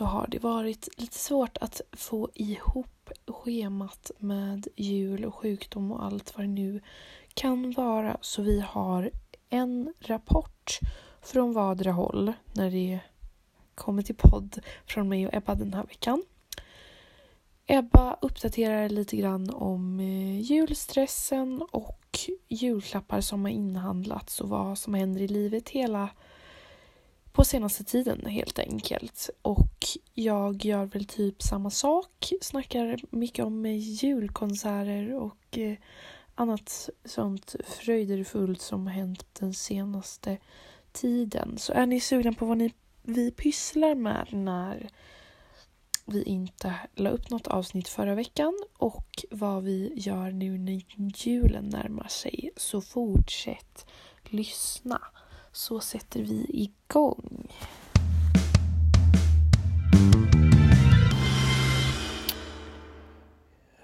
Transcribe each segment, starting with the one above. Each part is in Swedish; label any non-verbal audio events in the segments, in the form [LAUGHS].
så har det varit lite svårt att få ihop schemat med jul och sjukdom och allt vad det nu kan vara. Så vi har en rapport från vardera håll när det kommer till podd från mig och Ebba den här veckan. Ebba uppdaterar lite grann om eh, julstressen och julklappar som har inhandlats och vad som händer i livet hela på senaste tiden helt enkelt. Och jag gör väl typ samma sak. Snackar mycket om julkonserter och eh, annat sånt fröjderfullt som har hänt den senaste tiden. Så är ni sugna på vad ni, vi pysslar med när vi inte la upp något avsnitt förra veckan och vad vi gör nu när julen närmar sig så fortsätt lyssna så sätter vi igång.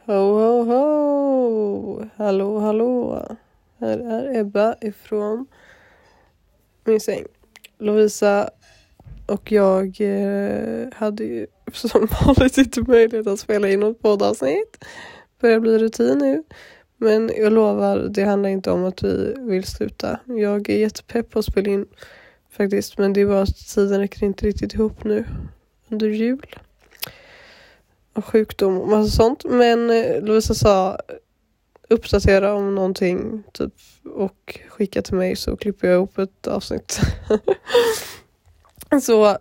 Ho, ho, ho! Hallå, hallå! Här är Ebba ifrån min säng. Lovisa och jag eh, hade ju som [LAUGHS] vanligt inte möjlighet att spela in något poddavsnitt. Börjar bli rutin nu. Men jag lovar, det handlar inte om att vi vill sluta. Jag är jättepepp på att spela in faktiskt. Men det är bara att tiden räcker inte riktigt ihop nu under jul. Och sjukdom och massa sånt. Men eh, Lovisa sa uppdatera om någonting typ och skicka till mig så klipper jag ihop ett avsnitt. [LAUGHS] så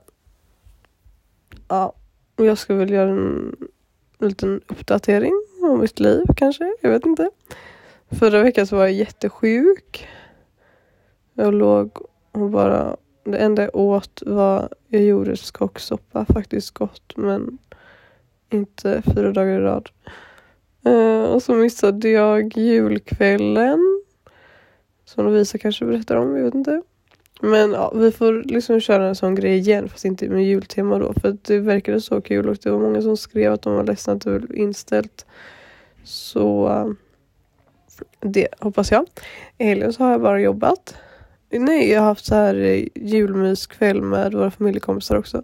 ja, jag ska väl göra en liten uppdatering om mitt liv kanske. Jag vet inte. Förra veckan så var jag jättesjuk. Jag låg och bara... Det enda jag åt var... Jag gjorde skocksoppa, faktiskt gott men inte fyra dagar i rad. Uh, och så missade jag julkvällen. Som Lovisa kanske berättar om, jag vet inte. Men ja, vi får liksom köra en sån grej igen fast inte med jultema då. För det verkade så kul och det var många som skrev att de var ledsna att det var inställt. Så eh, det hoppas jag. I helgen så har jag bara jobbat. Nej, jag har haft så här eh, julmyskväll med våra familjekompisar också.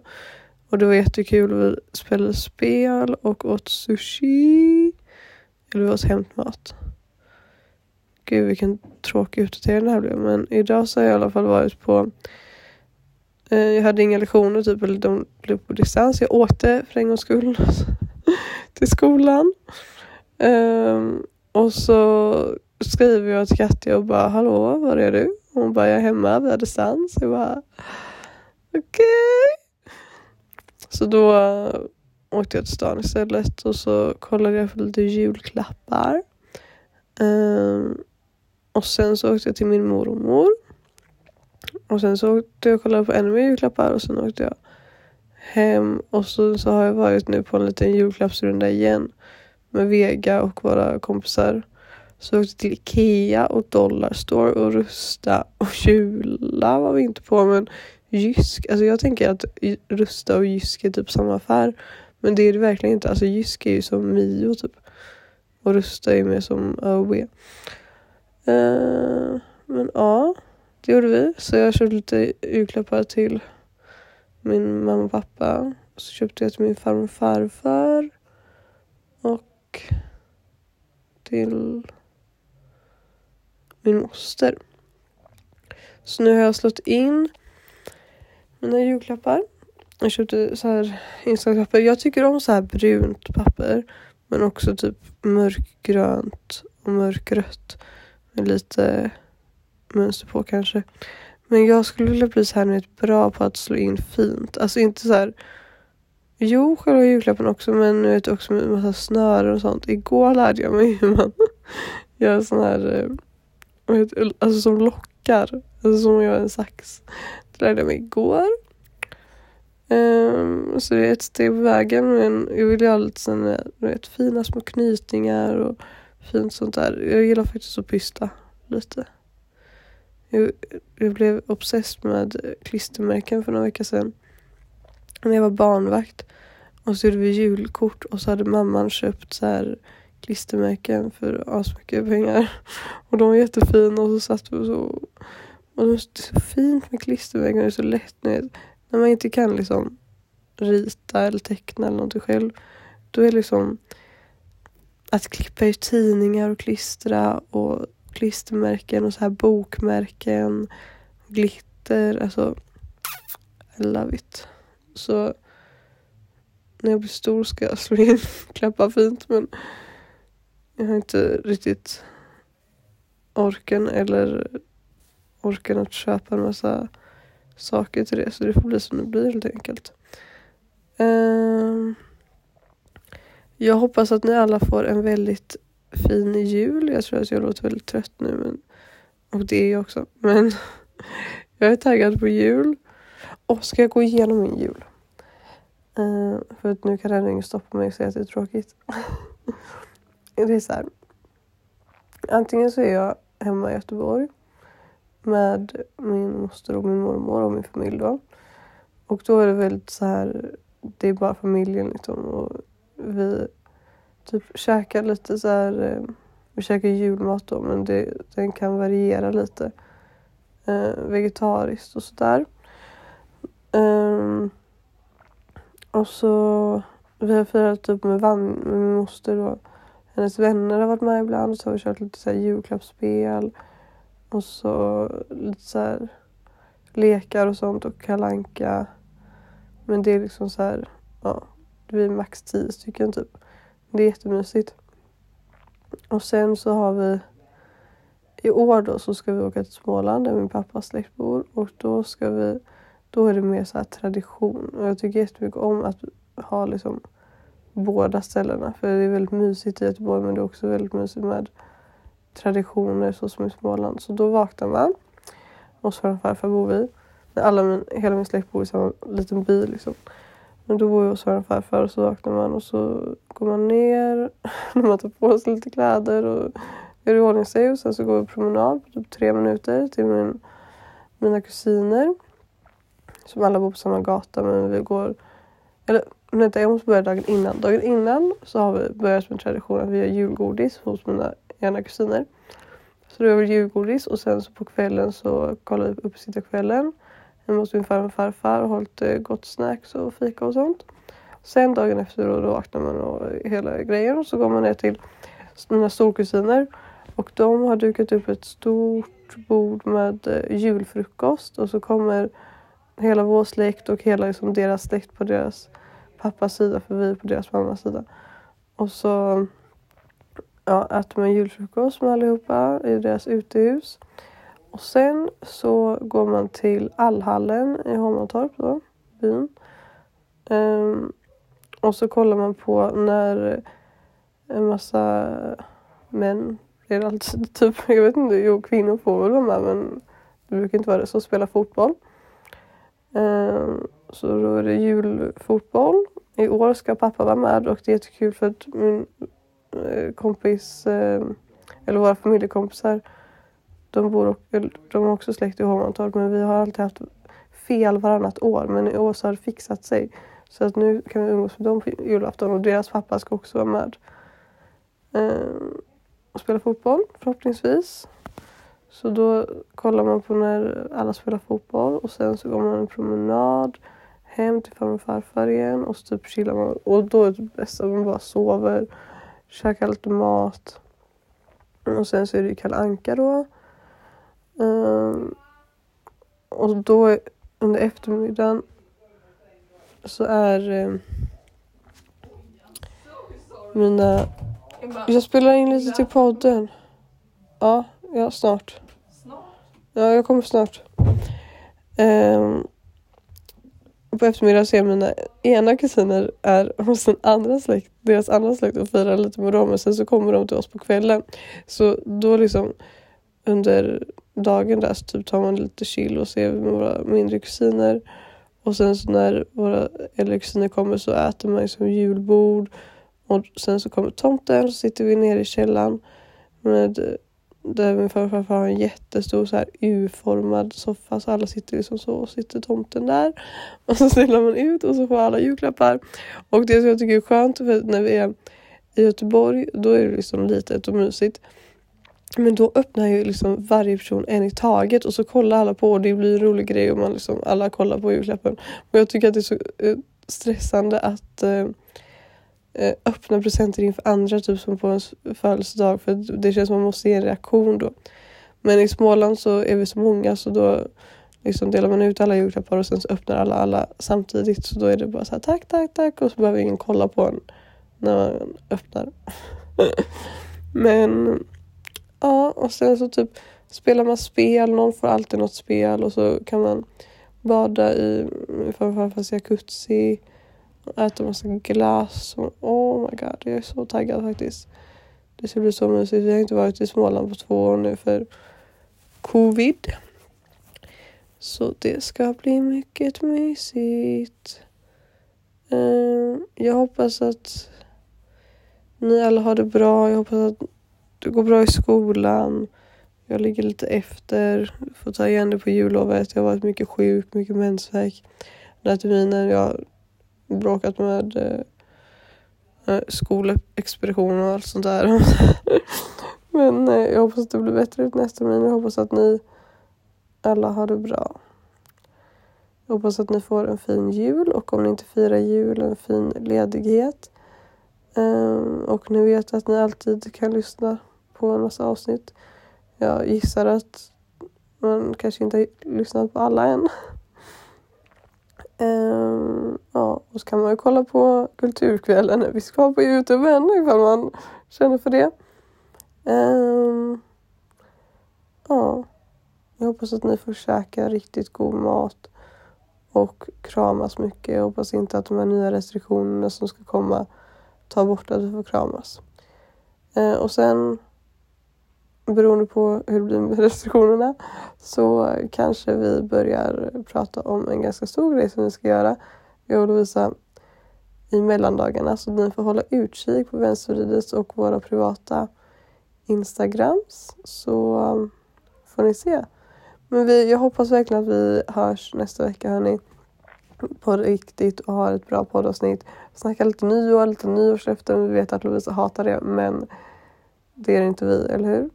Och det var jättekul. Vi spelade spel och åt sushi. Eller vi åt hämtmat. Gud vilken tråkig uppdatering det här blev. Men idag så har jag i alla fall varit på eh, jag hade inga lektioner typ, eller de blev på distans. Jag åkte för en gångs skull [LAUGHS] till skolan. Um, och så skriver jag till Katja och bara hallå, var är du? Och hon bara jag är hemma vi har distans. Jag bara okej. Okay. Så då eh, åkte jag till stan istället och så kollade jag för lite julklappar. Um, och sen så åkte jag till min mormor. Och sen så åkte jag och kollade på ännu mer julklappar och sen åkte jag hem och så, så har jag varit nu på en liten julklappsrunda igen med Vega och våra kompisar. Så vi åkte till Ikea och Dollarstore och Rusta och Jula var vi inte på men Jysk, alltså jag tänker att Rusta och Jysk är typ samma affär. Men det är det verkligen inte. Alltså Jysk är ju som Mio typ. Och Rusta är mer som AOB. Uh, men ja, det gjorde vi. Så jag köpte lite julklappar till min mamma och pappa. Så köpte jag till min farmor och farfar. Och till min moster. Så nu har jag slått in mina julklappar. Jag köpte så här inslagspapper. Jag tycker om så här brunt papper. Men också typ mörkgrönt och mörkrött. Med lite mönster på kanske. Men jag skulle vilja bli så här vet, bra på att slå in fint. Alltså inte så här Jo, själva julklappen också men vet, också med massa snören och sånt. Igår lärde jag mig hur man [LAUGHS] gör sån här, eh, vet, alltså som lockar. Alltså som man gör en sax. Det lärde jag mig igår. Um, så det är ett steg på vägen men jag vill ju ha lite sån, vet, fina små knytningar och fint sånt där. Jag gillar faktiskt att pysta. lite. Jag, jag blev obsessed med klistermärken för några veckor sedan när jag var barnvakt. Och så gjorde vi julkort och så hade mamman köpt så här klistermärken för asmycket pengar. [LAUGHS] Och de var jättefina och så satt vi och så. Och det är så fint med klistermärken, det är så lätt. När när man inte kan liksom rita eller teckna eller någonting själv. Då är liksom att klippa i tidningar och klistra och klistermärken och så här bokmärken, glitter, alltså I love it. Så när jag blir stor ska jag slå in klappa fint men jag har inte riktigt orken eller orken att köpa en massa saker till det så det får bli som det blir helt enkelt. Uh, jag hoppas att ni alla får en väldigt fin jul. Jag tror att jag låter väldigt trött nu men, och det är jag också. Men [LAUGHS] jag är taggad på jul. Och ska jag gå igenom min jul? Uh, för att nu kan ändå ingen stoppa mig och säga att det är tråkigt. [LAUGHS] det är så här. Antingen så är jag hemma i Göteborg med min moster och min mormor och min familj då. Och då är det väldigt så här, det är bara familjen liksom och vi typ käkar lite så här, eh, vi käkar julmat då men det, den kan variera lite. Eh, vegetariskt och sådär. Um, och så vi har firat typ med, van, med min moster då. Hennes vänner har varit med ibland så har vi kört lite så här julklappsspel. Och så lite så här lekar och sånt och kalanka. Men det är liksom så här, ja, vi är max tio stycken typ. Det är jättemysigt. Och sen så har vi i år då så ska vi åka till Småland där min pappas släkt bor och då ska vi då är det mer så här tradition och jag tycker jättemycket om att ha liksom båda ställena för det är väldigt mysigt i Göteborg men det är också väldigt mysigt med traditioner så som i Småland. Så då vaknar man hos farfar och farfar bor vi. Alla min, hela min släkt bor i samma liten by liksom. Men då bor jag hos farfar och farfar och så vaknar man och så går man ner [LAUGHS] när man tar på sig lite kläder och gör i ordning sig och sen så går vi promenad på typ tre minuter till min, mina kusiner. Som alla bor på samma gata men vi går... Eller vänta jag måste börja dagen innan. Dagen innan så har vi börjat med tradition att vi gör julgodis hos mina ena kusiner. Så då gör vi julgodis och sen så på kvällen så kollar vi uppesittarkvällen hemma hos min farmor och farfar och hållit lite gott snacks och fika och sånt. Sen dagen efter då, då vaknar man och eh, hela grejen och så går man ner till mina storkusiner och de har dukat upp ett stort bord med eh, julfrukost och så kommer hela vår släkt och hela liksom deras släkt på deras pappas sida för vi är på deras mammas sida. Och så ja, äter man julfrukost med allihopa i deras utehus. Och sen så går man till Allhallen i Hovmantorp då, byn. Um, och så kollar man på när en massa män, det är alltid typ, jag vet inte, jo kvinnor får väl vara med men det brukar inte vara det, så spelar fotboll. Um, så då är det julfotboll. I år ska pappa vara med och det är jättekul för att min eh, kompis, eh, eller våra familjekompisar, de, bor, de har också släkt i Hovmantorp men vi har alltid haft fel varannat år men i år så har det fixat sig. Så att nu kan vi umgås med dem på julafton och deras pappa ska också vara med. Ehm, och spela fotboll förhoppningsvis. Så då kollar man på när alla spelar fotboll och sen så går man en promenad hem till farmor och farfar igen och så typ chillar man. Och då är det bästa man bara sover, käkar lite mat. Och sen så är det ju Kalle Anka då. Um, och då under eftermiddagen så är um, mina... Jag spelar in lite till podden. Ja, ja snart. Ja, jag kommer snart. Um, på eftermiddagen ser mina ena kusiner är hos den andra släkt, deras andra släkt och firar lite med dem. Och sen så kommer de till oss på kvällen. Så då liksom under dagen där så typ tar man lite chill och ser med våra mindre kusiner. Och sen så när våra äldre kusiner kommer så äter man liksom julbord. Och sen så kommer tomten och så sitter vi nere i källaren med där min farfar har en jättestor så här U-formad soffa så alla sitter liksom så och sitter tomten där. [LAUGHS] Och så ställer man ut och så får alla julklappar. Och det som jag tycker är skönt för när vi är i Göteborg då är det liksom litet och mysigt. Men då öppnar ju liksom varje person en i taget och så kollar alla på och det blir en rolig grej och man liksom, alla kollar på julklappen. Och jag tycker att det är så eh, stressande att eh, eh, öppna presenter inför andra, typ som på ens födelsedag. För det känns som man måste ge en reaktion då. Men i Småland så är vi så många så då liksom delar man ut alla julklappar och sen så öppnar alla alla samtidigt. Så då är det bara så här tack, tack, tack och så behöver ingen kolla på en när man öppnar. [LAUGHS] Men ja, och sen så typ spelar man spel, någon får alltid något spel och så kan man bada i farfars jacuzzi och äta massa glass. Och, oh my god, jag är så taggad faktiskt. Det ska bli så mysigt. Vi har inte varit i Småland på två år nu för covid. Så det ska bli mycket mysigt. Ehm, jag hoppas att ni alla har det bra. Jag hoppas att det går bra i skolan. Jag ligger lite efter. Får ta igen det på jullovet. Jag har varit mycket sjuk, mycket mensvärk. Den här terminen jag har bråkat med eh, eh skolexpedition och allt sånt där. [LAUGHS] Men eh, jag hoppas att det blir bättre ut nästa termin. Jag hoppas att ni alla har det bra. Jag hoppas att ni får en fin jul och om ni inte firar jul, en fin ledighet. Um, och ni vet att ni alltid kan lyssna på en massa avsnitt. Jag gissar att man kanske inte har lyssnat på alla än. Um, ja, och så kan man ju kolla på Kulturkvällen. Vi ska vara på Youtube än ifall man känner för det. Um, ja, jag hoppas att ni får käka riktigt god mat och kramas mycket. Jag hoppas inte att de här nya restriktionerna som ska komma tar bort att vi får kramas. Uh, och sen beroende på hur det blir med restriktionerna så kanske vi börjar prata om en ganska stor grej som vi ska göra. Jag och Lovisa i mellandagarna så ni får hålla utkik på Vänstervridets och våra privata Instagrams så får ni se. Men vi, jag hoppas verkligen att vi hörs nästa vecka hörni. På riktigt och har ett bra poddavsnitt. Snacka lite nyår, lite nyårslöften. Vi vet att Lovisa hatar det men det är inte vi, eller hur?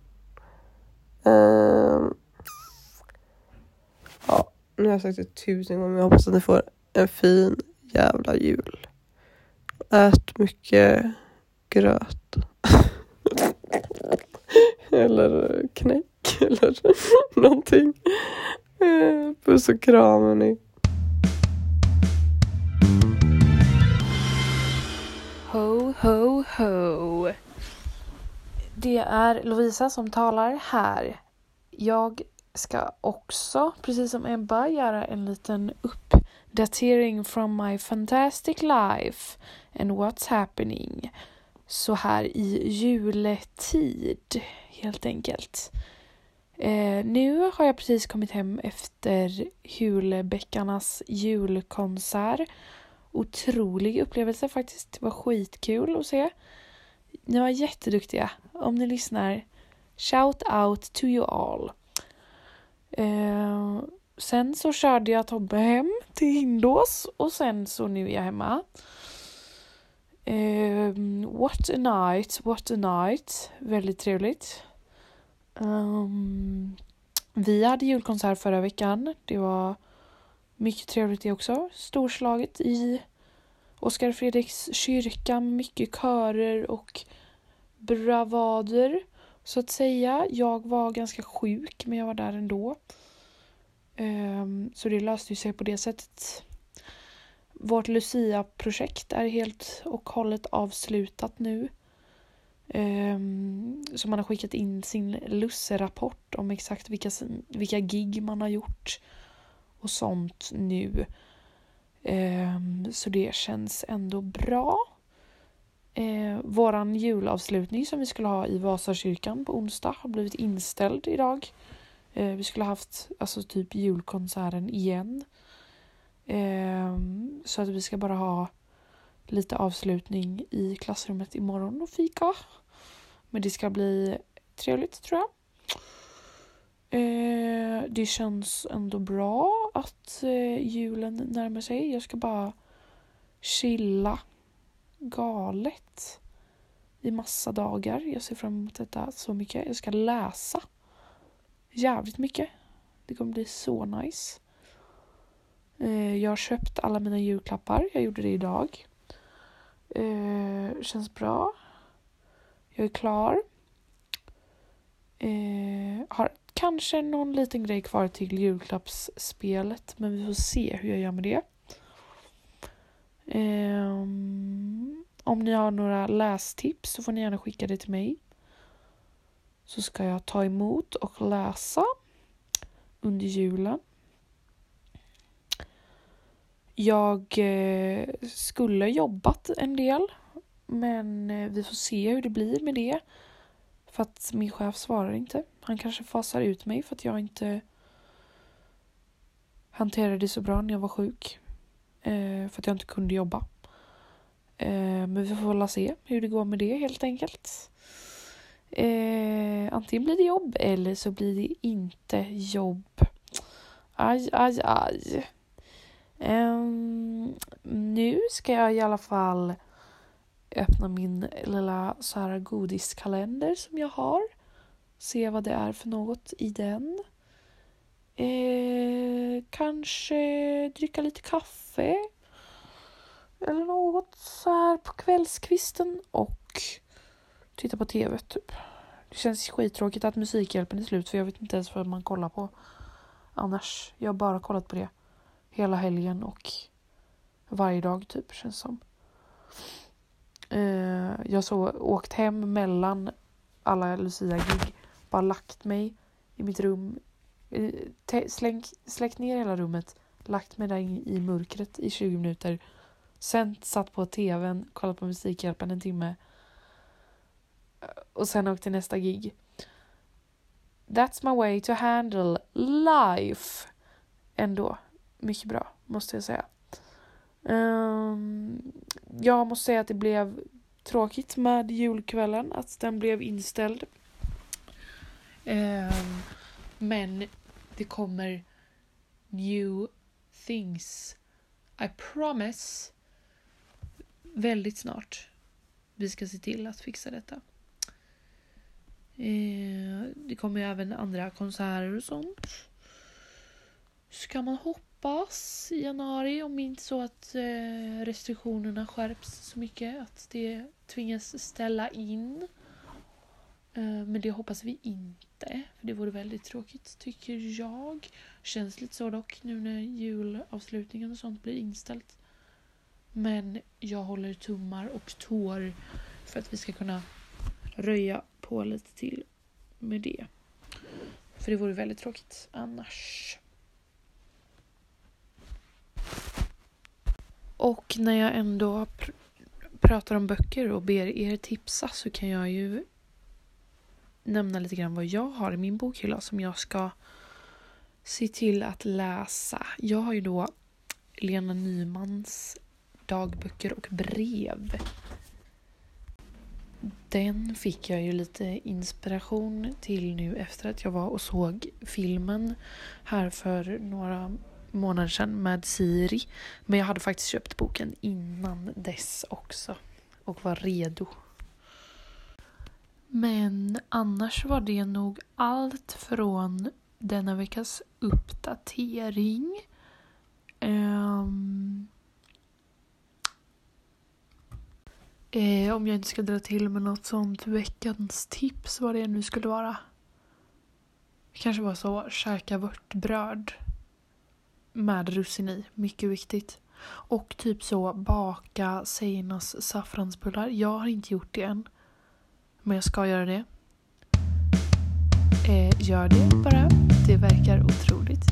Uh, ja, nu har jag sagt det tusen gånger men jag hoppas att ni får en fin jävla jul. Ät mycket gröt. [LAUGHS] eller knäck [LAUGHS] eller någonting. Eh, puss och kram hörni. Det är Lovisa som talar här. Jag ska också, precis som Ebba, göra en liten uppdatering from my fantastic life and what's happening så här i juletid, helt enkelt. Eh, nu har jag precis kommit hem efter Hulebäckarnas julkonsert. Otrolig upplevelse faktiskt. Det var skitkul att se. Ni var jätteduktiga. Om ni lyssnar, shout out to you all. Eh, sen så körde jag Tobbe hem till Hindås och sen så nu är jag hemma. Eh, what a night, what a night. Väldigt trevligt. Um, vi hade julkonsert förra veckan. Det var mycket trevligt det också. Storslaget i Oskar Fredriks kyrka. Mycket körer och bravader så att säga. Jag var ganska sjuk men jag var där ändå. Um, så det löste sig på det sättet. Vårt Lucia-projekt är helt och hållet avslutat nu. Um, så man har skickat in sin lusserapport om exakt vilka, vilka gig man har gjort och sånt nu. Ehm, så det känns ändå bra. Vår våran julavslutning som vi skulle ha i Vasakyrkan på onsdag har blivit inställd idag. Ehm, vi skulle haft alltså typ julkonserten igen. Så att vi ska bara ha lite avslutning i klassrummet imorgon och fika. Men det ska bli trevligt tror jag. Eh, det känns ändå bra att eh, julen närmar sig. Jag ska bara chilla galet i massa dagar. Jag ser fram emot detta så mycket. Jag ska läsa jävligt mycket. Det kommer bli så nice. Eh, jag har köpt alla mina julklappar. Jag gjorde det idag. Eh, känns bra. Jag är klar. Eh, har kanske någon liten grej kvar till julklappsspelet men vi får se hur jag gör med det. Um, om ni har några lästips så får ni gärna skicka det till mig. Så ska jag ta emot och läsa under julen. Jag eh, skulle jobbat en del men eh, vi får se hur det blir med det. För att min chef svarar inte. Han kanske fasar ut mig för att jag inte hanterade det så bra när jag var sjuk. Eh, för att jag inte kunde jobba. Eh, men vi får väl se hur det går med det helt enkelt. Eh, antingen blir det jobb eller så blir det inte jobb. Aj, aj, aj. Ehm, nu ska jag i alla fall öppna min lilla så här godiskalender som jag har. Se vad det är för något i den. Eh, kanske dricka lite kaffe. Eller något så här på kvällskvisten och titta på tv typ. Det känns skittråkigt att Musikhjälpen är slut för jag vet inte ens vad man kollar på annars. Jag har bara kollat på det hela helgen och varje dag typ känns som. Eh, jag så åkt hem mellan alla Lucia-gig, bara lagt mig i mitt rum, Släng, släckt ner hela rummet, lagt mig där i mörkret i 20 minuter, sen satt på tvn, kollat på Musikhjälpen en timme eh, och sen åkte till nästa gig. That's my way to handle life. Ändå mycket bra, måste jag säga. Ehm, jag måste säga att det blev tråkigt med julkvällen, att den blev inställd. Ehm, men det kommer new things. I promise. Väldigt snart. Vi ska se till att fixa detta. Ehm, det kommer ju även andra konserter och sånt. Ska man hoppa hoppas i januari om inte så att eh, restriktionerna skärps så mycket att det tvingas ställa in. Eh, men det hoppas vi inte, för det vore väldigt tråkigt tycker jag. Känns lite så dock nu när julavslutningen och sånt blir inställt. Men jag håller tummar och tår för att vi ska kunna röja på lite till med det. För det vore väldigt tråkigt annars. Och när jag ändå pr pratar om böcker och ber er tipsa så kan jag ju nämna lite grann vad jag har i min bokhylla som jag ska se till att läsa. Jag har ju då Lena Nymans dagböcker och brev. Den fick jag ju lite inspiration till nu efter att jag var och såg filmen här för några månader sedan med Siri. Men jag hade faktiskt köpt boken innan dess också och var redo. Men annars var det nog allt från denna veckas uppdatering. Um, eh, om jag inte ska dra till med något sånt veckans tips vad det nu skulle vara. Det kanske var så käka vörtbröd med russin i, mycket viktigt. Och typ så baka Seinas saffransbullar. Jag har inte gjort det än. Men jag ska göra det. Eh, gör det bara. Det verkar otroligt